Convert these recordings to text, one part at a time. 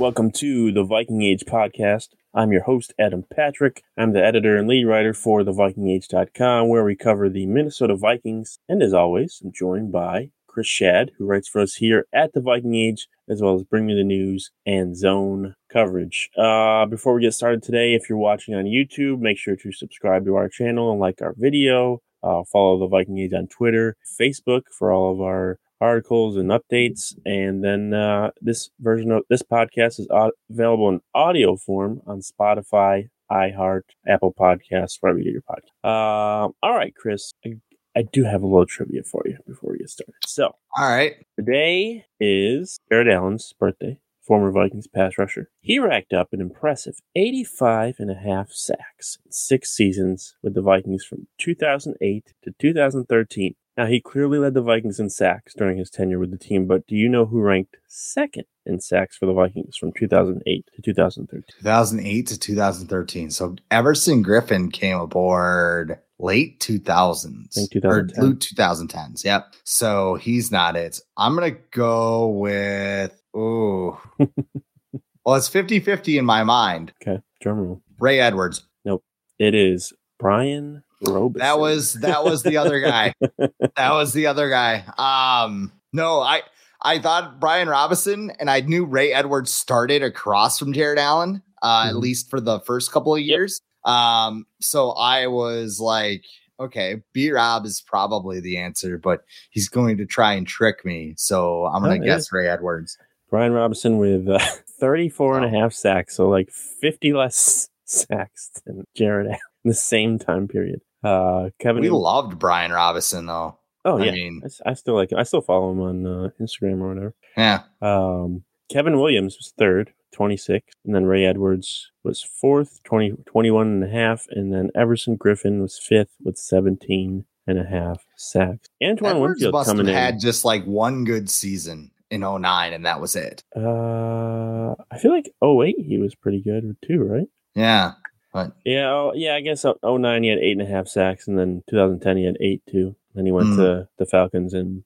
Welcome to the Viking Age podcast. I'm your host, Adam Patrick. I'm the editor and lead writer for thevikingage.com, where we cover the Minnesota Vikings. And as always, I'm joined by Chris Schad, who writes for us here at the Viking Age, as well as Bring Me the News and Zone coverage. Uh, before we get started today, if you're watching on YouTube, make sure to subscribe to our channel and like our video. Uh, follow the Viking Age on Twitter, Facebook for all of our articles and updates. And then uh, this version of this podcast is available in audio form on Spotify, iHeart, Apple Podcasts, wherever you get your podcast. Uh, all right, Chris, I, I, do have a little trivia for you before we get started. So, all right, today is Jared Allen's birthday. Former Vikings pass rusher. He racked up an impressive 85 and a half sacks in six seasons with the Vikings from 2008 to 2013 now, he clearly led the Vikings in sacks during his tenure with the team, but do you know who ranked second in sacks for the Vikings from 2008 to 2013? 2008 to 2013. So Everson Griffen came aboard late 2000s. Or late 2010s. Yep. So he's not it. I'm going to go with, oh, well, it's 50 50 in my mind. Okay. Drum roll. Ray Edwards. Nope. It is Brian Robison. That was that was the other guy. that was the other guy. Um, no, I I thought Brian Robison and I knew Ray Edwards started across from Jared Allen, uh, mm-hmm. at least for the first couple of years. Yep. Um, so I was like, okay, B Rob is probably the answer, but he's going to try and trick me. So I'm gonna oh, guess yeah. Ray Edwards. Brian Robison with uh, 34 and a half sacks, so like 50 less sacks than Jared Allen in the same time period. Uh, Kevin, we loved Brian Robison though. Oh I yeah, mean, I, I, still like. Him. I still follow him on uh, Instagram or whatever. Yeah. Um, Kevin Williams was third, 26, and then Ray Edwards was fourth, 20, 21 and a half, and then Everson Griffen was fifth with 17 and a half sacks. Antoine Edwards Winfield coming had just like one good season in 09 and that was it. Uh, I feel like 08 he was pretty good too, right? Yeah. But yeah, oh, yeah, I guess 09 he had eight and a half sacks, and then 2010 he had eight too. Then he went mm. to the Falcons and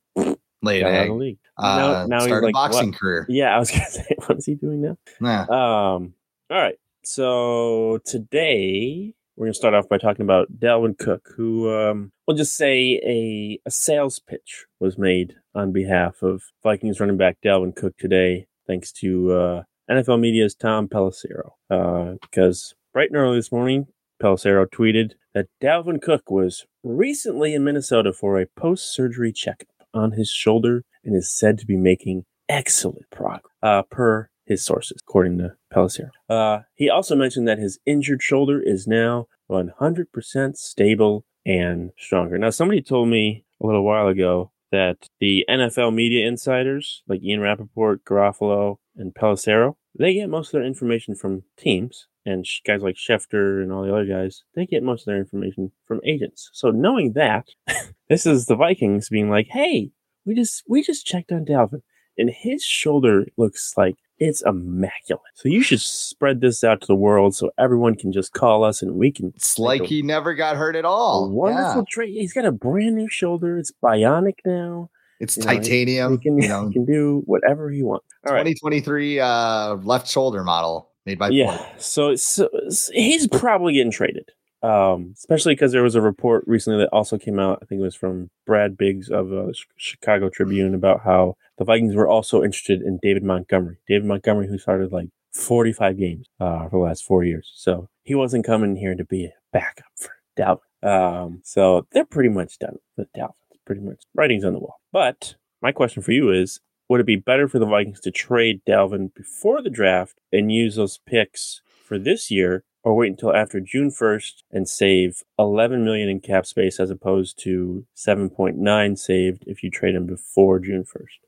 laid out of the league. Uh, now, now he's like, boxing what? career. Yeah, I was gonna say, what is he doing now? Yeah. Um. All right. So today we're gonna start off by talking about Dalvin Cook, who um, we'll just say a a sales pitch was made on behalf of Vikings running back Dalvin Cook today, thanks to uh, NFL Media's Tom Pelissero, uh, because Bright and early this morning, Pelissero tweeted that Dalvin Cook was recently in Minnesota for a post surgery checkup on his shoulder and is said to be making excellent progress, uh, per his sources, according to Pelissero. Uh, he also mentioned that his injured shoulder is now 100% stable and stronger. Now, somebody told me a little while ago that the NFL media insiders, like Ian Rapoport, Garafolo, and Pelissero, they get most of their information from teams and guys like Schefter and all the other guys, they get most of their information from agents. So knowing that, this is the Vikings being like, "Hey, we just we just checked on Dalvin, and his shoulder looks like it's immaculate. So you should spread this out to the world so everyone can just call us and we can. It's like a, he never got hurt at all. wonderful yeah. trade. He's got a brand new shoulder. It's bionic now. It's you titanium. Know, he, can, you know. he can do whatever he wants. 2023 right. uh, left shoulder model made by yeah. So, so, he's probably getting traded, um, especially because there was a report recently that also came out. I think it was from Brad Biggs of uh, the Chicago Tribune about how the Vikings were also interested in David Montgomery. David Montgomery, who started like 45 games uh, for the last four years, so he wasn't coming here to be a backup for Dalvin. Um, so they're pretty much done with Dalvin. Pretty much writings on the wall. But my question for you is would it be better for the Vikings to trade Dalvin before the draft and use those picks for this year or wait until after June 1st and save 11 million in cap space as opposed to 7.9 saved if you trade him before June 1st?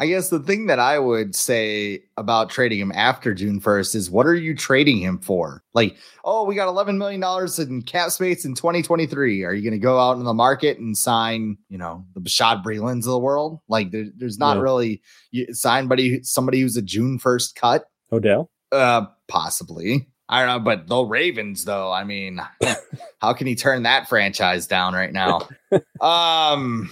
I guess the thing that I would say about trading him after June 1st is what are you trading him for? Like, oh, we got $11 million in cap space in 2023. Are you going to go out in the market and sign, you know, the Bashaud Breelands of the world? Like, there, there's not no. really you, sign somebody, somebody who's a June 1st cut. Odell? Uh, possibly. I don't know, but the Ravens, though, I mean, how can he turn that franchise down right now? um,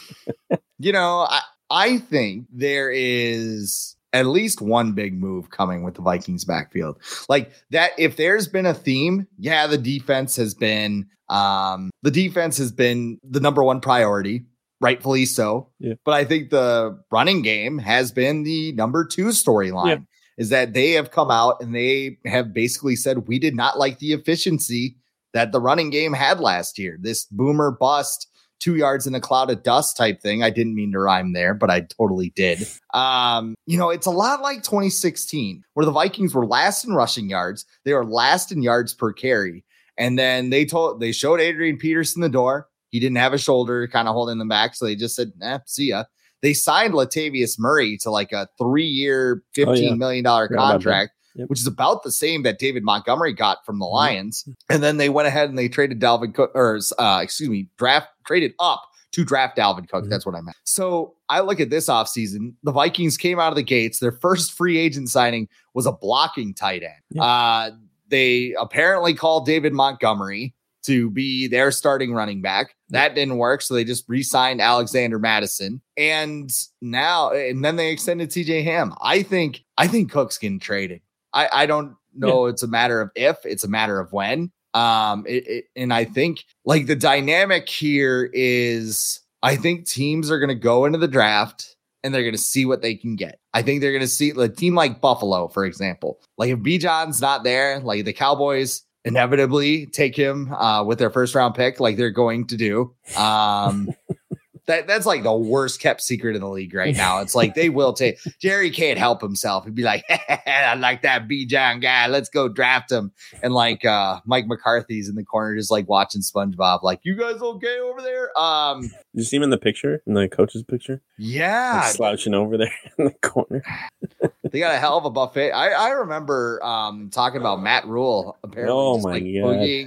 you know, I, I think there is at least one big move coming with the Vikings backfield. Like that, if there's been a theme, yeah, the defense has been um the defense has been the number one priority, rightfully so. Yeah. But I think the running game has been the number two storyline. Yeah. Is that they have come out and they have basically said we did not like the efficiency that the running game had last year. This boomer bust two yards in a cloud of dust type thing. I didn't mean to rhyme there, but I totally did. Um, you know, it's a lot like 2016, where the Vikings were last in rushing yards, they were last in yards per carry. And then they told they showed Adrian Peterson the door. He didn't have a shoulder kind of holding them back. So they just said, eh, see ya. They signed Latavius Murray to like a three year, Oh, yeah. $15 million Forgot about that. contract, Yep. which is about the same that David Montgomery got from the Mhm. Lions. And then they went ahead and they traded Dalvin Cook, or uh, excuse me, draft traded up to draft Dalvin Cook. Mhm. That's what I meant. So I look at this offseason. The Vikings came out of the gates. Their first free agent signing was a blocking tight end. Yeah. Uh, they apparently called David Montgomery to be their starting running back. That didn't work. So they just re signed Alexander Mattison. And now, and then they extended CJ Ham. I think, I think Cook's getting traded. I, I don't know. It's a matter of if, it's a matter of when. Um, it, it, and I think like the dynamic here is I think teams are going to go into the draft and they're going to see what they can get. I think they're going to see a team like Buffalo, for example. Like if Bijan's not there, like the Cowboys inevitably take him uh, with their first round pick, like they're going to do. Um, that that's like the worst kept secret in the league right now. It's like they will take Jerry can't help himself. He'd be like, I like that Bijan guy. Let's go draft him. And like uh Mike McCarthy's in the corner just like watching SpongeBob, like, you guys okay over there? Um Did you see him in the picture, in the coach's picture? yeah, Like slouching over there in the corner. they got a hell of a buffet. I, I remember um talking about Matt Rhule apparently Oh just my like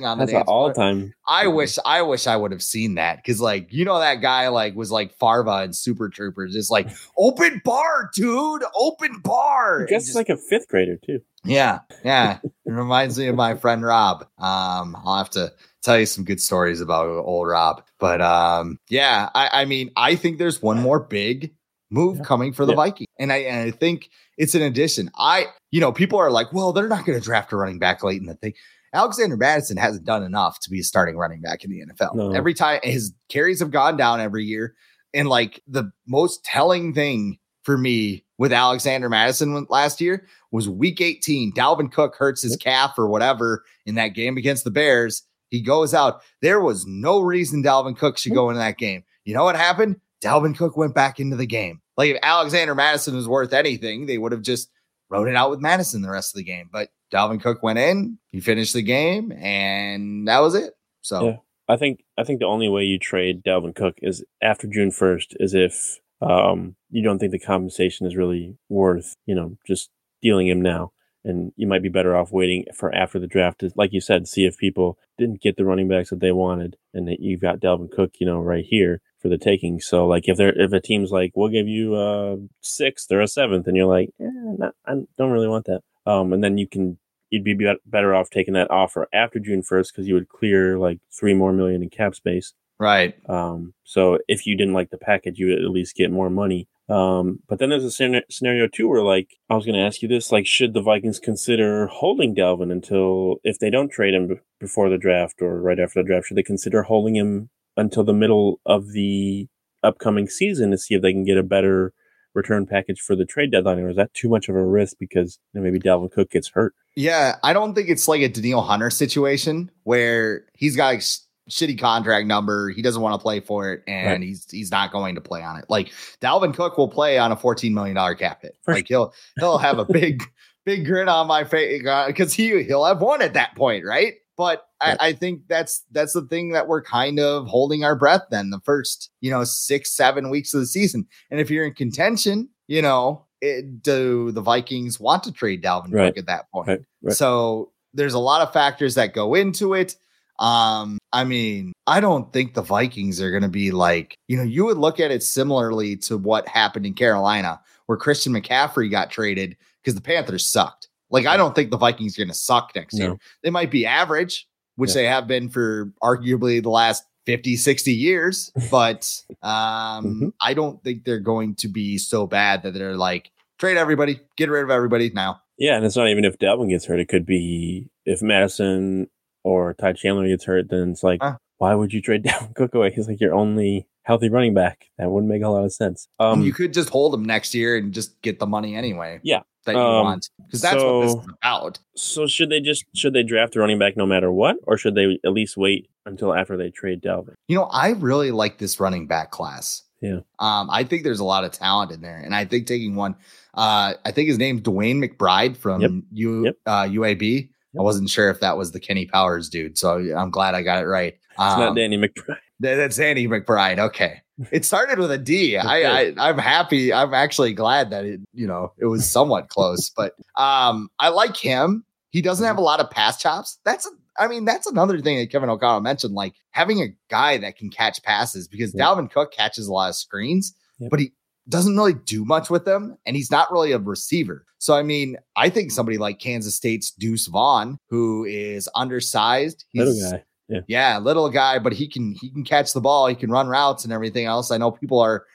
God. on the That's floor. all time. I wish I wish I would have seen that because like you know that guy like was like Farva and Super Troopers, It's like open bar, dude, open bar. I guess And like a fifth grader too. yeah, yeah. It reminds me of my friend Rob. Um, I'll have to tell you some good stories about old Rob. But um, yeah, I, I mean, I think there's one more big move Yeah. coming for the Yeah. Vikings, and I and I think it's an addition. I, you know, people are like, well, they're not going to draft a running back late in the thing. Alexander Mattison hasn't done enough to be a starting running back in the NFL. No. Every time his carries have gone down every year. And like the most telling thing for me with Alexander Mattison last year was week 18. Dalvin Cook hurts his calf or whatever in that game against the Bears. He goes out. There was no reason Dalvin Cook should go into that game. You know what happened? Dalvin Cook went back into the game. Like if Alexander Mattison was worth anything, they would have just wrote it out with Mattison the rest of the game. But Dalvin Cook went in, he finished the game, and that was it. So Yeah. I think I think the only way you trade Dalvin Cook is after June first is if um, you don't think the compensation is really worth you know just dealing him now, and you might be better off waiting for after the draft to, like you said, see if people didn't get the running backs that they wanted, and that you've got Dalvin Cook, you know, right here for the taking. So like if there if a team's like we'll give you a sixth or a seventh, and you're like, eh, not, I don't really want that, um, and then you can you'd be better off taking that offer after June 1st because you would clear like three more million in cap space. right. Um, so if you didn't like the package, you would at least get more money. Um, but then there's a scena- scenario too where like I was going to ask you this: like, should the Vikings consider holding Dalvin until if they don't trade him before the draft or right after the draft? Should they consider holding him until the middle of the upcoming season to see if they can get a better return package for the trade deadline, or is that too much of a risk because you know, maybe Dalvin Cook gets hurt? Yeah, I don't think it's like a Danielle Hunter situation where he's got a sh- shitty contract number. He doesn't want to play for it, and Right. he's he's not going to play on it. Like Dalvin Cook will play on a fourteen million dollar cap hit. Like he'll he'll have a big big grin on my face because he he'll have won at that point, right? But I, I think that's that's the thing that we're kind of holding our breath. Then the first you know six seven weeks of the season, and if you're in contention, you know. It, do the Vikings want to trade Dalvin Right. Cook at that point? Right, right. So there's a lot of factors that go into it. Um, I mean, I don't think the Vikings are going to be like, you know, you would look at it similarly to what happened in Carolina, where Christian McCaffrey got traded because the Panthers sucked. Like, I don't think the Vikings are going to suck next year. They might be average, which Yeah. they have been for arguably the last 50, 60 years, but um, Mhm. I don't think they're going to be so bad that they're like trade everybody, get rid of everybody now. Yeah, and it's not even if Dalvin gets hurt. It could be if Mattison or Ty Chandler gets hurt. Then it's like, Huh. Why would you trade Dalvin Cook away? He's like your only healthy running back. That wouldn't make a lot of sense. Um, you could just hold him next year and just get the money anyway. Yeah. that you Um, want because that's what this so- is about. so should they just should they draft a running back no matter what, or should they at least wait until after they trade Dalvin? You know, I really like this running back class. Yeah. Um, I think there's a lot of talent in there, and I think taking one, uh, I think his name's DeWayne McBride from Yep. U, Yep. Uh, UAB. I wasn't sure if that was the Kenny Powers dude, so I'm glad I got it right. It's not Um, Danny McBride. That's Andy McBride. Okay. It started with a D. I, I I'm happy. I'm actually glad that it, you know, it was somewhat close, but um I like him. He doesn't have a lot of pass chops. That's I mean, that's another thing that Kevin O'Connell mentioned, like having a guy that can catch passes because Yeah. Dalvin Cook catches a lot of screens, Yep. but he doesn't really do much with them, and he's not really a receiver. So I mean, I think somebody like Kansas State's Deuce Vaughn, who is undersized, Little guy. yeah, little guy, but he can he can catch the ball. He can run routes and everything else. I know people are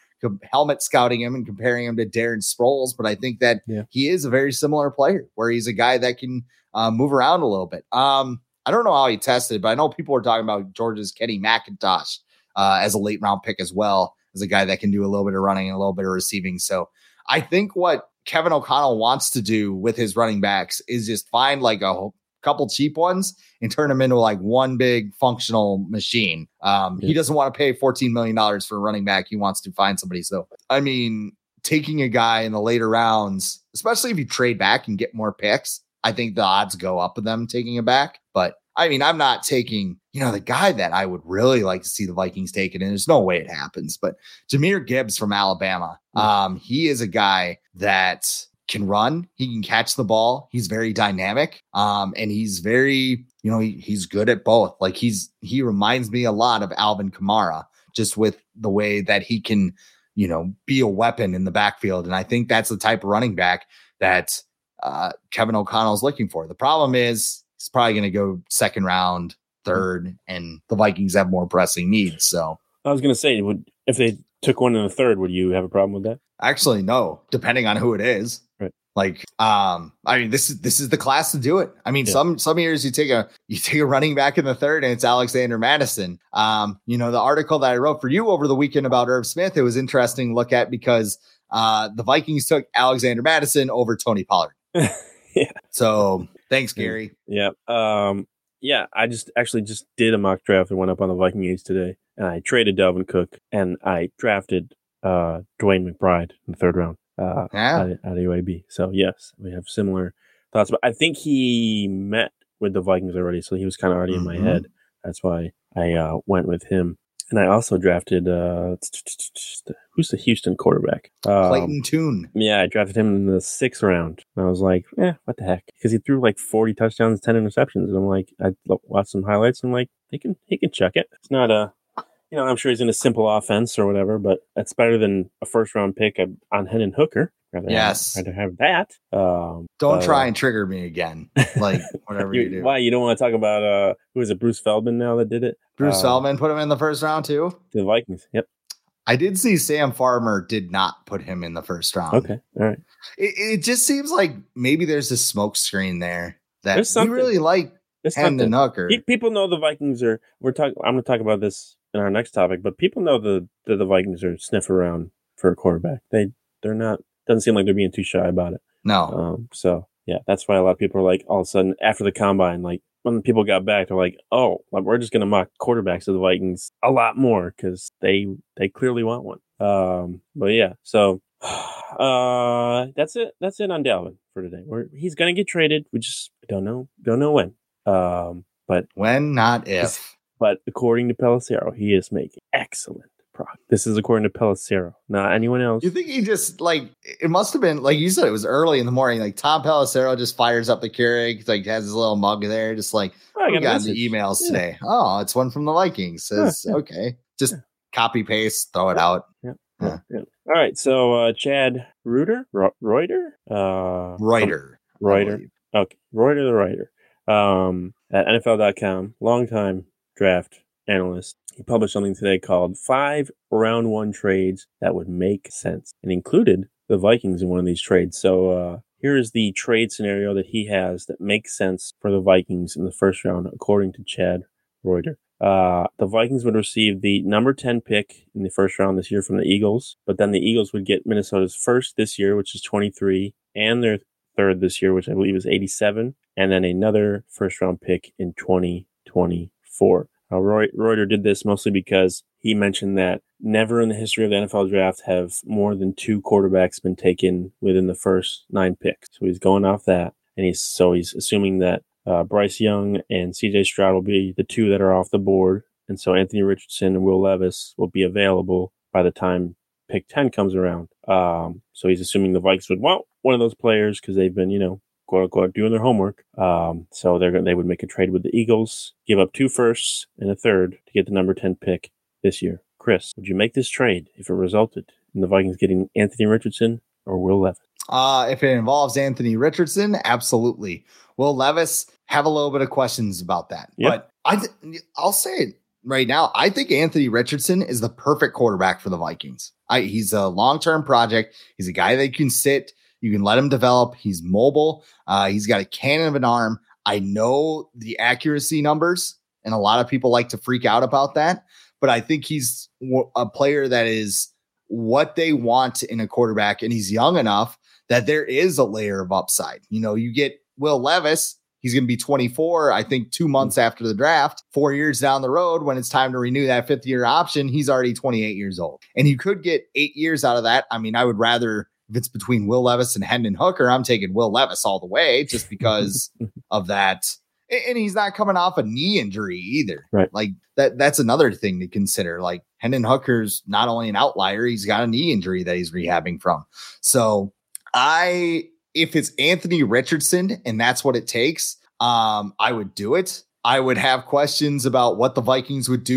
helmet scouting him and comparing him to Darren Sproles, but I think that Yeah. he is a very similar player, where he's a guy that can uh, move around a little bit. Um, I don't know how he tested, but I know people are talking about Georgia's Kenny McIntosh uh, as a late round pick as well, as a guy that can do a little bit of running and a little bit of receiving. So I think what Kevin O'Connell wants to do with his running backs is just find like a couple cheap ones and turn them into like one big functional machine. Um, He doesn't want to pay $14 million for a running back. He wants to find somebody. So, I mean, taking a guy in the later rounds, especially if you trade back and get more picks, I think the odds go up of them taking it back. But I mean, I'm not taking, you know, the guy that I would really like to see the Vikings take it, and there's no way it happens. But Jahmyr Gibbs from Alabama, um, he is a guy that can run. He can catch the ball. He's very dynamic. Um, and he's very, you know, he, he's good at both. Like he's he reminds me a lot of Alvin Kamara, just with the way that he can, you know, be a weapon in the backfield. And I think that's the type of running back that uh, Kevin is looking for. The problem is he's probably going to go second round, third, and the Vikings have more pressing needs. So I was gonna say, would if they took one in the third, would you have a problem with that? Actually, no, depending on who it is. Right. Like, um, I mean, this is this is the class to do it. I mean, Yeah. some some years you take a you take a running back in the third, and it's Alexander Mattison. Um, you know, the article that I wrote for you over the weekend about Irv Smith, it was interesting to look at because uh the Vikings took Alexander Mattison over Tony Pollard. Yeah. So thanks. Gary. Yeah. Um. Yeah. I just actually just did a mock draft and went up on the Viking Age today, and I traded Dalvin Cook and I drafted uh DeWayne McBride in the third round. Uh, Yeah. out, of- out of UAB. So yes, we have similar thoughts. But I think he met with the Vikings already, so he was kind of already in my Mhm. head. That's why I uh, went with him. And I also drafted uh, who's the Houston quarterback? Um, Clayton Tune. Yeah, I drafted him in the sixth round. And I was like, eh, what the heck? Because he threw like 40 touchdowns, 10 interceptions. And I'm like, I watched some highlights and I'm like, he can, he can chuck it. It's not a, you know, I'm sure he's in a simple offense or whatever, but that's better than a first round pick on Hendon Hooker. Rather Yes. Have, rather have that. Um, Don't but, try uh, and trigger me again. Like whatever you, you- do. Why? You don't want to talk about, uh, who is it, Bruce Feldman now that did it? Bruce Uh, Feldman put him in the first round too. The Vikings. Yep. I did see Sam Farmer did not put him in the first round. Okay. All right. It, it just seems like maybe there's a smoke screen there that There's we really like Hendon something. Hooker. People know the Vikings are. We're talking. I'm going to talk about this in our next topic, but people know the that the Vikings are sniff around for a quarterback. They they're not. Doesn't seem like they're being too shy about it. No, Um. So yeah, that's why a lot of people are like all of a sudden after the combine, like when people got back, they're like, oh, like, we're just going to mock quarterbacks of the Vikings a lot more because they they clearly want one. Um. But yeah, so. Uh, that's it. That's it on Dalvin for today. We're, he's gonna get traded. We just don't know. Don't know when. Um, but when not if. but according to Pelissero, he is making excellent progress. This is according to Pelissero, not anyone else. You think he just like it must have been like you said it was early in the morning. Like Tom Pelissero just fires up the Keurig, like has his little mug there, just like Oh, I we got the emails Yeah. today. Oh, it's one from the Vikings. Says Yeah, yeah. okay, just copy paste, throw it out. All right, so uh, Chad Reuter, Ro- Reuter, uh, Reuter, Reuter, okay, Reuter the writer, um, at NFL.com, long time draft analyst. He published something today called Five Round One Trades That Would Make Sense and included the Vikings in one of these trades. So uh, here is the trade scenario that he has that makes sense for the Vikings in the first round, according to Chad Reuter. Uh, the Vikings would receive the number 10 pick in the first round this year from the Eagles, but then the Eagles would get Minnesota's first this year, which is 23, and their third this year, which I believe is 87, and then another first round pick in 2024. Uh, Roy, Reuter did this mostly because he mentioned that never in the history of the NFL draft have more than two quarterbacks been taken within the first nine picks. So he's going off that. And he's so he's assuming that uh, Bryce Young and CJ Stroud will be the two that are off the board. And so Anthony Richardson and Will Levis will be available by the time pick 10 comes around. Um, so he's assuming the Vikings would want one of those players because they've been, you know, quote unquote doing their homework. Um, so they're they would make a trade with the Eagles, give up two firsts and a third to get the number 10 pick this year. Chris, would you make this trade if it resulted in the Vikings getting Anthony Richardson or Will Levis? Uh, if it involves Anthony Richardson, absolutely. Will Levis have a little bit of questions about that, yep. but I th- I'll say it right now. I think Anthony Richardson is the perfect quarterback for the Vikings. I, he's a long term project. He's a guy that can sit. You can let him develop. He's mobile. Uh, he's got a cannon of an arm. I know the accuracy numbers, and a lot of people like to freak out about that. But I think he's a player that is what they want in a quarterback, and he's young enough that there is a layer of upside. You know, you get Will Levis, he's going to be 24, I think, two months after the draft. Four years down the road, when it's time to renew that fifth year option, he's already 28 years old. And you could get eight years out of that. I mean, I would rather, if it's between Will Levis and Hendon Hooker, I'm taking Will Levis all the way just because of that. And he's not coming off a knee injury either. Right. Like that, that's another thing to consider. Like Hendon Hooker's not only an outlier, he's got a knee injury that he's rehabbing from. So I if it's Anthony Richardson and that's what it takes, um, I would do it. I would have questions about what the Vikings would do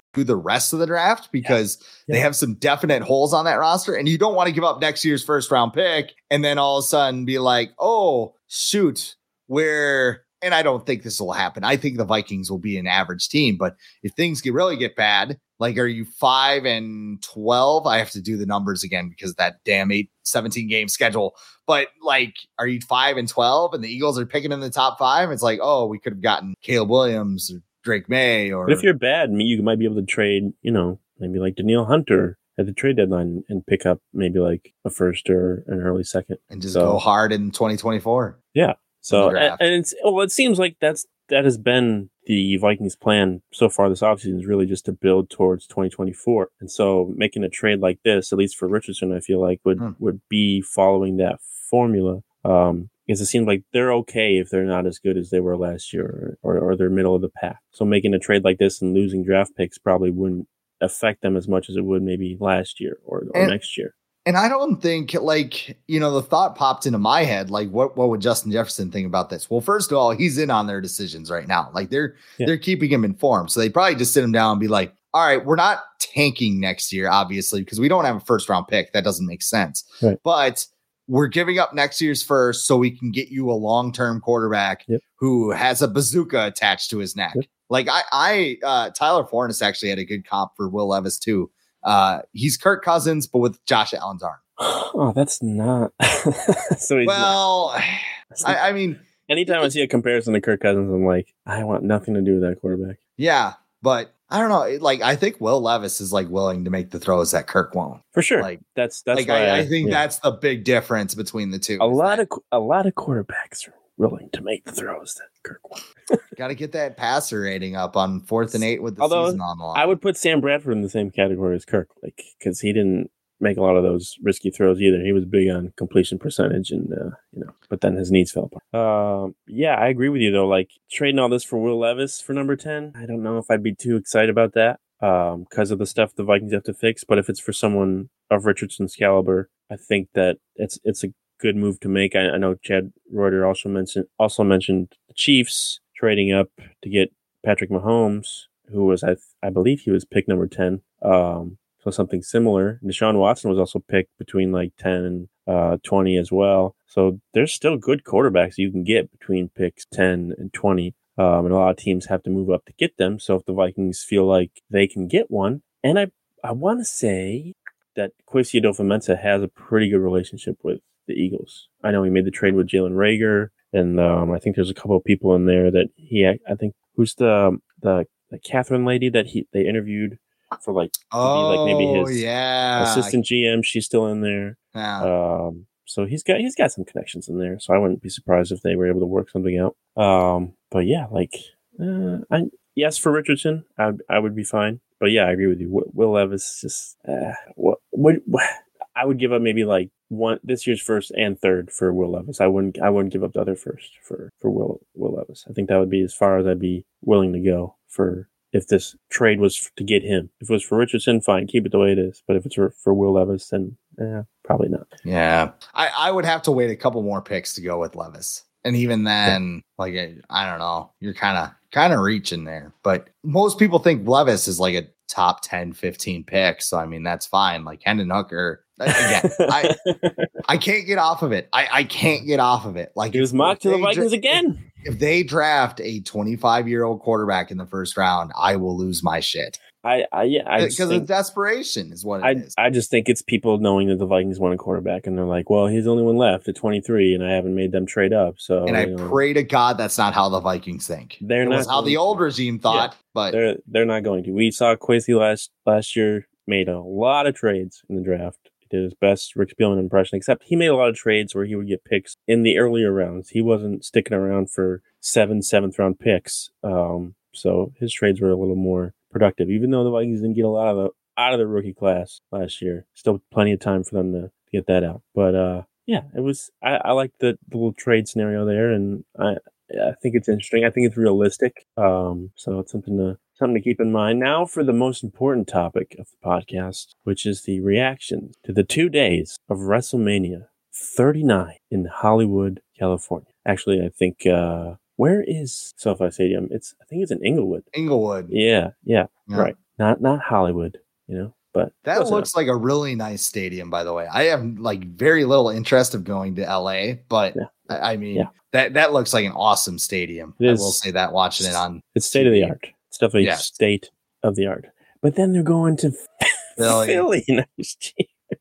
the rest of the draft because yeah. Yeah. they have some definite holes on that roster. And you don't want to give up next year's first round pick and then all of a sudden be like, oh, shoot, where and I don't think this will happen. I think the Vikings will be an average team, but if things get really get bad, like are you 5 and 12? I have to do the numbers again because that damn 8 17 game schedule. But like are you 5 and 12 and the Eagles are picking in the top 5? It's like, "Oh, we could have gotten Caleb Williams or Drake Maye or but if you're bad, you might be able to trade, you know, maybe like Danielle Hunter at the trade deadline and pick up maybe like a first or an early second and just so, go hard in 2024. Yeah. So and, and, it's well, it seems like that's that has been the Vikings' plan so far this offseason is really just to build towards 2024. And so making a trade like this, at least for Richardson, I feel like would hmm. would be following that formula. Um, because it seems like they're okay if they're not as good as they were last year or, or, or they're middle of the pack. So making a trade like this and losing draft picks probably wouldn't affect them as much as it would maybe last year or, or and, next year. And I don't think like, you know, the thought popped into my head, like what, what would Justin Jefferson think about this? Well, first of all, he's in on their decisions right now. Like they're, yeah. they're keeping him informed. So they probably just sit him down and be like, all right, we're not tanking next year, obviously, because we don't have a first round pick. That doesn't make sense. Right. But we're giving up next year's first so we can get you a long-term quarterback yep. who has a bazooka attached to his neck. Yep. Like I, I, uh, Tyler Forness actually had a good comp for Will Levis too. Uh, he's Kirk Cousins, but with Josh Allen's arm. Oh, that's not. so well, not. I, I mean, anytime I see a comparison to Kirk Cousins, I'm like, I want nothing to do with that quarterback. Yeah, but I don't know. Like I think Will Levis is like willing to make the throws that Kirk won't. For sure. Like that's that's like why I, I think yeah. that's the big difference between the two. a lot of a lot of quarterbacks are willing to make the throws that Kirk won't. got to get that passer rating up on fourth and eight with the Although, season on the line. I would put Sam Bradford in the same category as Kirk, like because he didn't make a lot of those risky throws either. He was big on completion percentage, and uh, you know, but then his knees fell apart. Um, yeah, I agree with you though. Like trading all this for Will Levis for number ten, I don't know if I'd be too excited about that um, because of the stuff the Vikings have to fix. But if it's for someone of Richardson's caliber, I think that it's it's a good move to make. I, I know Chad Reuter also mentioned also mentioned the Chiefs trading up to get Patrick Mahomes, who was I I believe he was pick number ten. Um, so something similar. Deshaun Watson was also picked between like ten and uh, twenty as well. So there's still good quarterbacks you can get between picks ten and twenty. Um, and a lot of teams have to move up to get them. So if the Vikings feel like they can get one, and I I want to say that Kwesi Adofo-Mensah has a pretty good relationship with the Eagles. I know he made the trade with Jalen Reagor, and um, I think there's a couple of people in there that he. I think who's the the the Catherine lady that he they interviewed for like oh, like maybe his yeah, assistant GM. She's still in there. Um, so he's got he's got some connections in there. So I wouldn't be surprised if they were able to work something out. Um, but yeah, like uh, I yes for Richardson, I I would be fine. But yeah, I agree with you. Will, Will Levis just uh, what, what what I would give up maybe like one this year's first and third for Will Levis. I wouldn't I wouldn't give up the other first for for Will Will Levis. I think that would be as far as I'd be willing to go for if this trade was to get him. If it was for Richardson, fine, keep it the way it is. But if it's for, for Will Levis, then eh, probably not. Yeah. I, I would have to wait a couple more picks to go with Levis. And even then, like I, I don't know, you're kind of kind of reaching there. But most people think Levis is like a top 10, 15 pick. So I mean that's fine. Like Hendon Hooker. Again, I I can't get off of it. I, I can't get off of it. Like he was mocked to the Vikings again. If they draft a 25 year old quarterback in the first round, I will lose my shit. I, I yeah, because of desperation is what it I, is. I just think it's people knowing that the Vikings want a quarterback, and they're like, "Well, he's the only one left at 23, and I haven't made them trade up." So, and I know, pray to God that's not how the Vikings think. They're it not was how the old regime thought, but they're they're not going to. We saw Kwesi last last year made a lot of trades in the draft. Did his best Rick Spielman impression, except he made a lot of trades where he would get picks in the earlier rounds. He wasn't sticking around for seven seventh round picks. Um, so his trades were a little more productive, even though the Vikings didn't get a lot of the out of the rookie class last year. Still plenty of time for them to get that out. But uh, yeah, it was. I, I like the, the little trade scenario there, and I I think it's interesting. I think it's realistic. Um, so it's something to something to keep in mind. Now for the most important topic of the podcast, which is the reaction to the two days of WrestleMania 39 in Hollywood, California. Actually, I think uh, where is SoFi Stadium? It's I think it's in Inglewood. Inglewood. Yeah, yeah, Yeah. right. Not not Hollywood, you know, but That looks like a really nice stadium, by the way. I have like very little interest of going to LA, but Yeah. I, I mean Yeah. that that looks like an awesome stadium. It I is- will say that watching it on It's state of the art. It's definitely state of the art. But then they're going to Philly. Philly next year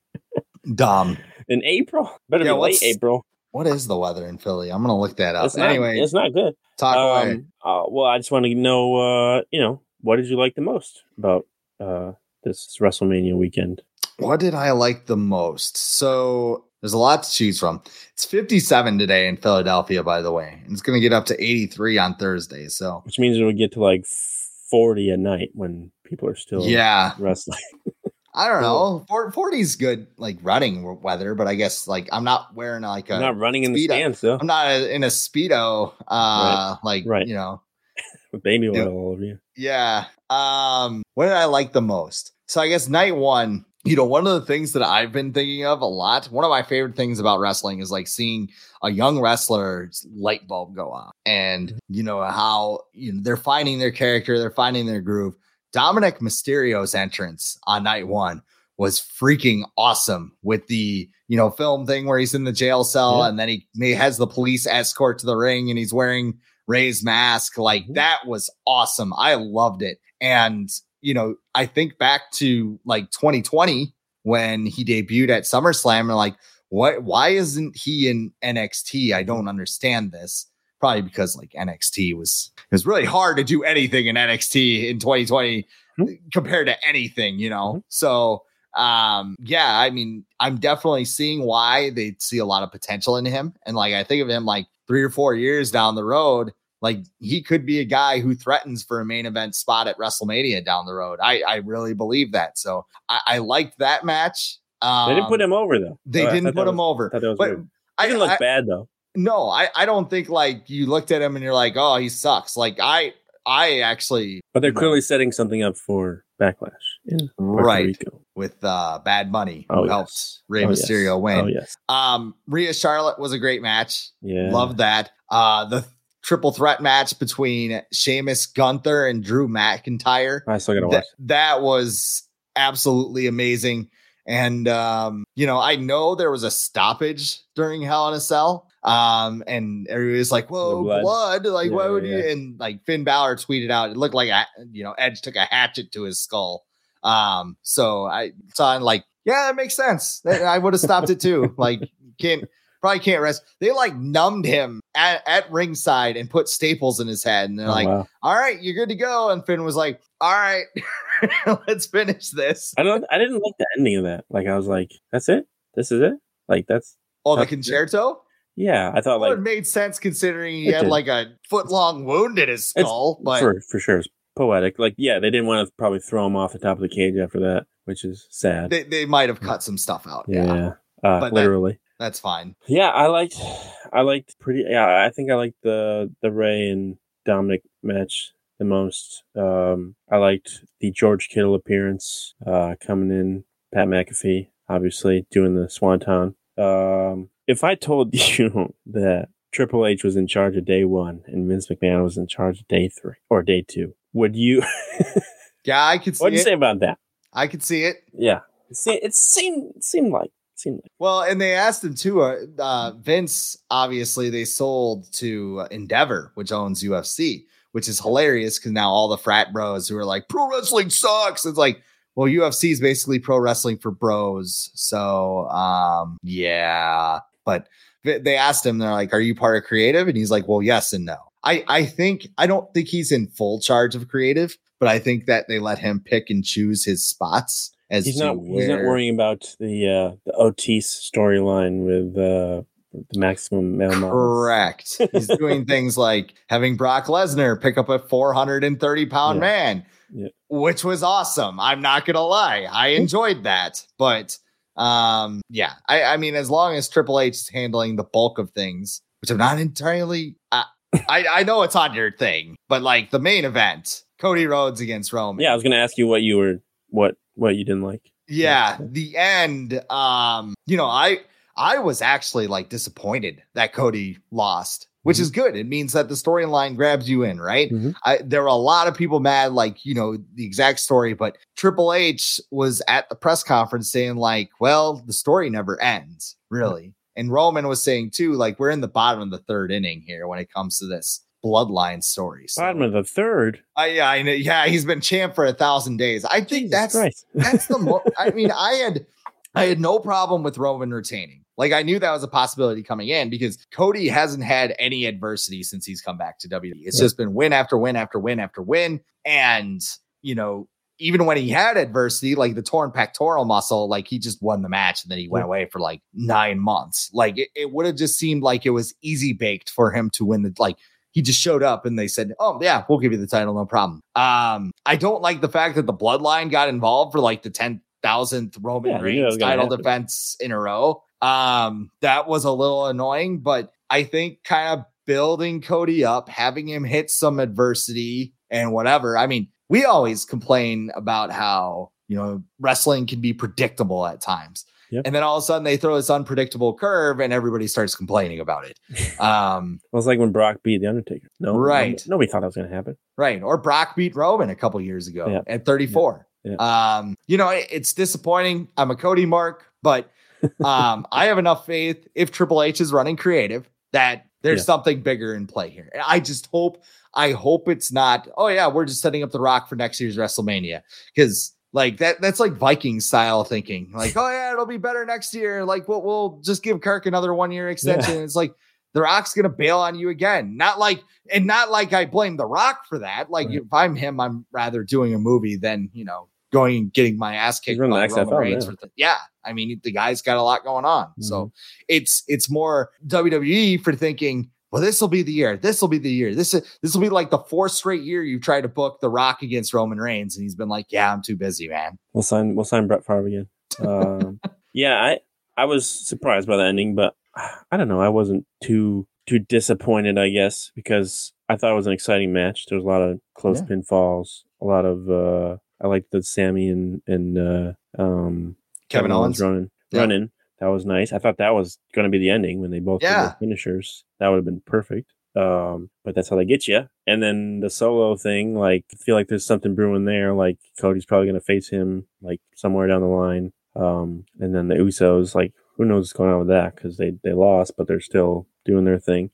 dumb. in April. Better Yeah, be late April. What is the weather in Philly? I'm gonna look that up. It's not, anyway, it's not good. talk away. Um, uh, well, I just want to know, uh, you know, what did you like the most about uh, this WrestleMania weekend? What did I like the most? So there's a lot to choose from. It's 57 today in Philadelphia, by the way. And it's going to get up to 83 on Thursday. So Which means it would get to like 40 a night when people are still yeah, wrestling. I don't know. 40 is good, like running weather, but I guess like I'm not wearing like a. You're not running in the speedo. stands, though, I'm not a, in a speedo, uh, like Right. you know. baby oil all over you. Yeah. Um, what did I like the most? So I guess night one, you know, one of the things that I've been thinking of a lot, one of my favorite things about wrestling is like seeing a young wrestler's light bulb go on. And you know, how you know they're finding their character, they're finding their groove. Dominik Mysterio's entrance on night one was freaking awesome with the you know film thing where he's in the jail cell Yeah. and then he, he has the police escort to the ring and he's wearing Rey's mask. Like Mhm. that was awesome. I loved it. And, you know, I think back to like 2020 when he debuted at SummerSlam and like, what, why isn't he in NXT? I don't understand this. probably because like NXT was it was really hard to do anything in NXT in 2020 mm-hmm. compared to anything, you know. Mm-hmm. So um yeah i mean i'm definitely seeing why they see a lot of potential in him and like i think of him like three or four years down the road like he could be a guy who threatens for a main event spot at wrestlemania down the road i i really believe that so i, I liked that match um, they didn't put him over though they so didn't put him over but weird. I didn't look I, bad though no I, I don't think like you looked at him and you're like oh he sucks like i i actually but they're clearly setting something up for backlash in right Rico. with uh, Bad Bunny, who oh, yes. helps Rey oh, Mysterio yes. win. Oh, yes. Um, Rhea Charlotte was a great match. Yeah, love that. Uh, the triple threat match between Sheamus, Gunther, and Drew McIntyre. I still gotta watch. that was absolutely amazing. And um, you know, I know there was a stoppage during Hell in a Cell. Um, and everybody's like, "Whoa, blood. blood. Like, yeah, why would yeah. you?" And like Finn Balor tweeted out, it looked like a, you know Edge took a hatchet to his skull. Um, so I saw and like, yeah, that makes sense. I would have stopped it too. Like, can't probably can't rest. They like numbed him at, at ringside and put staples in his head, and they're oh, like, wow. "All right, you're good to go." And Finn was like, "All right, let's finish this." I don't. I didn't like the ending of that. Like, I was like, "That's it. This is it." Like, that's oh, the concerto. It. Yeah, I thought well, like it made sense considering he had did. like a foot long wound in his skull. It's, but for for sure, it's poetic. Like, yeah, they didn't want to probably throw him off the top of the cage after that, which is sad. They, they might have cut some stuff out. Yeah, yeah. Uh, but literally. That, that's fine. Yeah, I liked, I liked pretty. Yeah, I think I liked the the Rey and Dominik match the most. Um, I liked the George Kittle appearance uh, coming in. Pat McAfee, obviously, doing the Swanton. Um, if I told you that Triple H was in charge of day one and Vince McMahon was in charge of day three or day two, would you? yeah, I could see. What do you say about that? I could see it. Yeah, it seemed it seemed, it seemed like seemed like. Well, and they asked him too. Uh, uh, Vince obviously they sold to Endeavor, which owns UFC, which is hilarious because now all the frat bros who are like pro wrestling sucks. It's like, well, UFC is basically pro wrestling for bros. So, um, yeah, but they asked him, they're like, "Are you part of creative?" And he's like, "Well, yes and no." I, I think I don't think he's in full charge of creative, but I think that they let him pick and choose his spots as he's not where... he's not worrying about the uh the Otis storyline with uh the maximum male Correct. he's doing things like having Brock Lesnar pick up a 430 pound yeah. man, yeah. which was awesome. I'm not gonna lie, I enjoyed that, but um, yeah, I, I mean, as long as Triple H is handling the bulk of things, which I'm not entirely, uh, I, I know it's on your thing, but like the main event, Cody Rhodes against Roman. Yeah, I was going to ask you what you were, what, what you didn't like. Yeah, yeah, the end. Um, you know, I, I was actually like disappointed that Cody lost which mm-hmm. is good. It means that the storyline grabs you in, right? Mm-hmm. I, there were a lot of people mad, like, you know, the exact story, but Triple H was at the press conference saying, like, well, the story never ends, really. And Roman was saying too, like we're in the bottom of the third inning here when it comes to this bloodline stories. So, bottom of the third. Uh, yeah, I know. Yeah, he's been champ for a thousand days. I think Jesus that's that's the. Mo- I mean, I had I had no problem with Roman retaining. Like I knew that was a possibility coming in because Cody hasn't had any adversity since he's come back to WWE. It's just been win after win after win after win, and you know even when he had adversity, like the torn pectoral muscle, like he just won the match and then he went away for like nine months. Like it, it would have just seemed like it was easy baked for him to win the like he just showed up and they said, Oh yeah, we'll give you the title, no problem. Um, I don't like the fact that the bloodline got involved for like the 10,000th Roman yeah, Reigns title defense in a row. Um, that was a little annoying, but I think kind of building Cody up, having him hit some adversity and whatever. I mean, we always complain about how, you know, wrestling can be predictable at times. Yep. And then all of a sudden they throw this unpredictable curve and everybody starts complaining about it. Um, well, it's like when Brock beat The Undertaker. No, right. Nobody, nobody thought that was going to happen. Right. Or Brock beat Roman a couple years ago at 34. Yeah. Yeah. Um, you know, it, it's disappointing. I'm a Cody mark, but um, I have enough faith if Triple H is running creative that there's something bigger in play here. I just hope I hope it's not, oh yeah, we're just setting up the rock for next year's WrestleMania. Because like that that's like Viking style thinking. Like, oh yeah, it'll be better next year. Like we'll we'll just give Kirk another one year extension. Yeah. It's like, The Rock's gonna bail on you again. Not like, and not like I blame The Rock for that. Like Right. if I'm him, I'm rather doing a movie than you know going and getting my ass kicked. by XFL the- yeah, I mean the guy's got a lot going on, so Mhm. it's it's more WWE for thinking. Well, this will be the year. This will be the year. This is this will be like the fourth straight year you've tried to book The Rock against Roman Reigns, and he's been like, "Yeah, I'm too busy, man." We'll sign. We'll sign Brett Favre again. Um, yeah, I I was surprised by the ending, but I don't know. I wasn't too too disappointed. I guess because I thought it was an exciting match. There was a lot of close Yeah. pinfalls. A lot of. uh I liked the Sammy and and uh, um Kevin Owens. running Yeah. running. That was nice. I thought that was going to be the ending when they both Yeah. finishers. That would have been perfect. Um, but that's how they get you. And then the solo thing, like, I feel like there's something brewing there. Like Cody's probably going to face him like somewhere down the line. Um, and then the Usos, like, who knows what's going on with that because they they lost, but they're still doing their thing.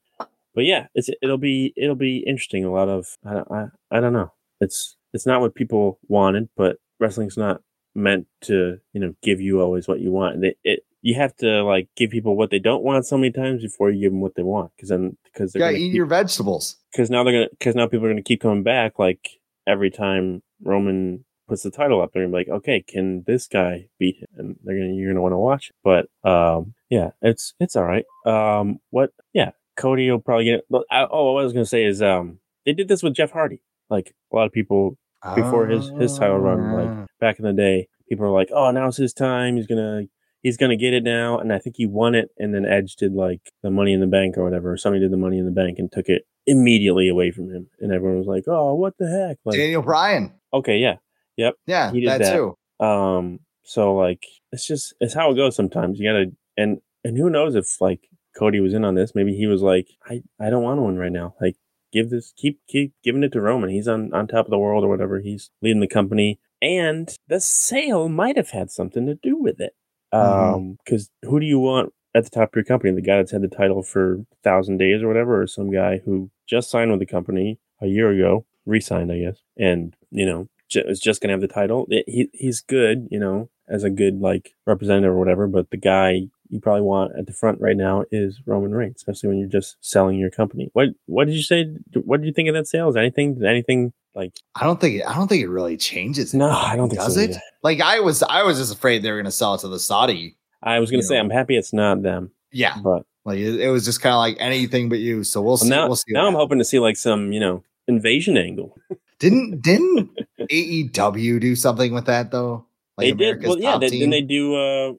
But yeah, it's it'll be it'll be interesting. A lot of I don't- I I don't know. It's it's not what people wanted, but wrestling's not meant to you know give you always what you want. It, it you have to like give people what they don't want so many times before you give them what they want because then because they're gonna eat keep- your vegetables. because now they're gonna because now people are gonna keep coming back like every time Roman puts the title up they're gonna be like okay can this guy beat him and they're gonna you're gonna want to watch it. but um yeah it's it's all right um what yeah Cody will probably get but I, oh what I was gonna say is um they did this with Jeff Hardy like a lot of people Before his- his title run, like, Ah. back in the day people were like oh now's his time he's gonna he's gonna get it now and I think he won it and then Edge did like the Money in the Bank or whatever or somebody did the Money in the Bank and took it immediately away from him and everyone was like oh what the heck like Daniel Bryan. okay yeah Yep. Yeah, He did that, that. too. um so like it's just it's how it goes sometimes you gotta and and who knows if like cody was in on this maybe he was like i i don't want one right now like give this keep keep giving it to roman he's on on top of the world or whatever he's leading the company and the sale might have had something to do with it. Um because who do you want at the top of your company? The guy that's had the title for a thousand days or whatever or some guy who just signed with the company a year ago re-signed i guess and you know ju- is just gonna have the title? It- he he's good you know as a good like representative or whatever but the guy you probably want at the front right now is roman reigns especially when you're just selling your company. What what did you say what did you think of that sales? anything did anything like I don't think it, I don't think it really changes. no i don't think Does so it? Like I was I was just afraid they were gonna sell it to the Saudi. i was gonna say know. i'm happy it's not them Yeah. but Like it, it was just kind of like anything but you. So we'll see. now, we'll see. now i'm happens. hoping to see like some you know invasion angle Didn't didn't AEW do something with that though? they did well yeah they, didn't they do uh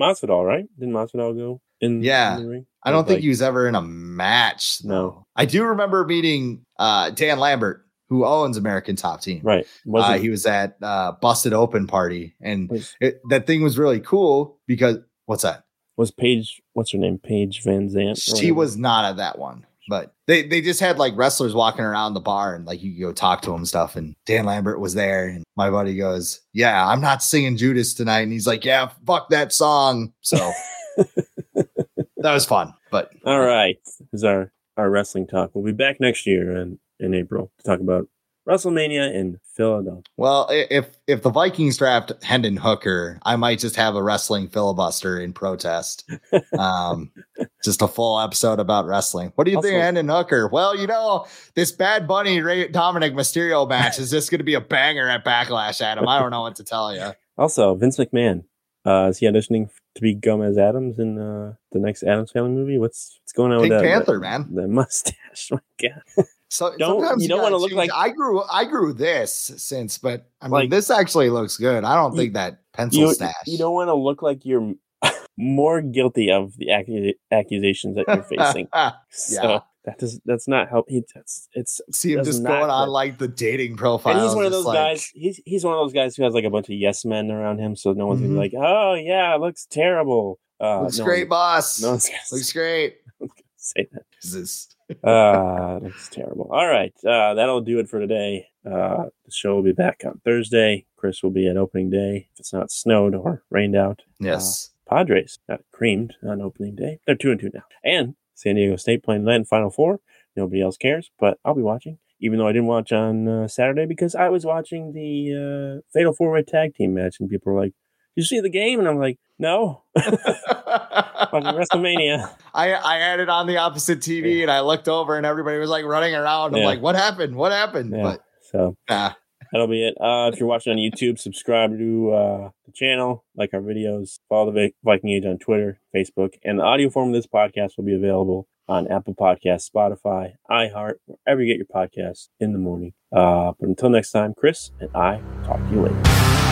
masvidal right didn't masvidal go in Yeah. in the ring? I don't With, think he was ever in a match. No. I do remember meeting uh, Dan Lambert, who owns American Top Team. right was Uh, he was at uh, Busted Open Party, and it, that thing was really cool because what's that? was paige what's her name paige van zant She whatever? was not at that one, but they they just had like wrestlers walking around the bar, and like you could go talk to them and stuff. And Dan Lambert was there, and my buddy goes, "Yeah, I'm not singing Judas tonight," and he's like, "Yeah, fuck that song." So that was fun, but All right. This is our, our wrestling talk. We'll be back next year in, in April to talk about WrestleMania in Philadelphia. Well, if if the Vikings draft Hendon Hooker, I might just have a wrestling filibuster in protest. Um, just a full episode about wrestling. What do you think, Also- Hendon Hooker? Well, you know, this Bad Bunny Rey, Dominik Mysterio match is just going to be a banger at Backlash, Adam. I don't know what to tell you. Also, Vince McMahon. Uh, is he auditioning to be Gomez Addams in uh, the next Addams Family movie? What's what's going on Pink with that? Panther, the, man. The mustache. My God. So Don't- sometimes you don't wanna look like- I grew. I grew this since, but I mean, Like- this actually looks good. I don't You- think that pencil You, stash. you don't want to look like you're more guilty of the accu- accusations that you're facing. So that does that's not help. He, that's it's See him just going on like the dating profile. and he's one of those guys. He's he's one of those guys who has like a bunch of yes men around him, so no one's Mhm. gonna be like, "Oh yeah, it looks terrible." Uh, Looks no great, one- boss. No one's gonna Looks great. say that. Jesus. Uh, looks terrible. All right, uh, that'll do it for today. Uh, the show will be back on Thursday. Chris will be at opening day if it's not snowed or rained out. Yes. Padres got creamed on opening day. They're two and two now. And San Diego State playing that in Final Four. Nobody else cares, but I'll be watching. Even though I didn't watch on uh, Saturday because I was watching the uh, Fatal Four Way Tag Team match, and people were like, you see the game?" And I'm like, "No." Fucking WrestleMania. I I had it on the opposite TV Yeah. and I looked over and everybody was like running around. I'm Yeah. like, what happened? What happened? Yeah. But So ah, that'll be it. Uh, if you're watching on YouTube, subscribe to uh, the channel, like our videos, follow the Viking Age on Twitter, Facebook, and the audio form of this podcast will be available on Apple Podcasts, Spotify, iHeart, wherever you get your podcasts in the morning. Uh, but until next time, Chris and I talk to you later.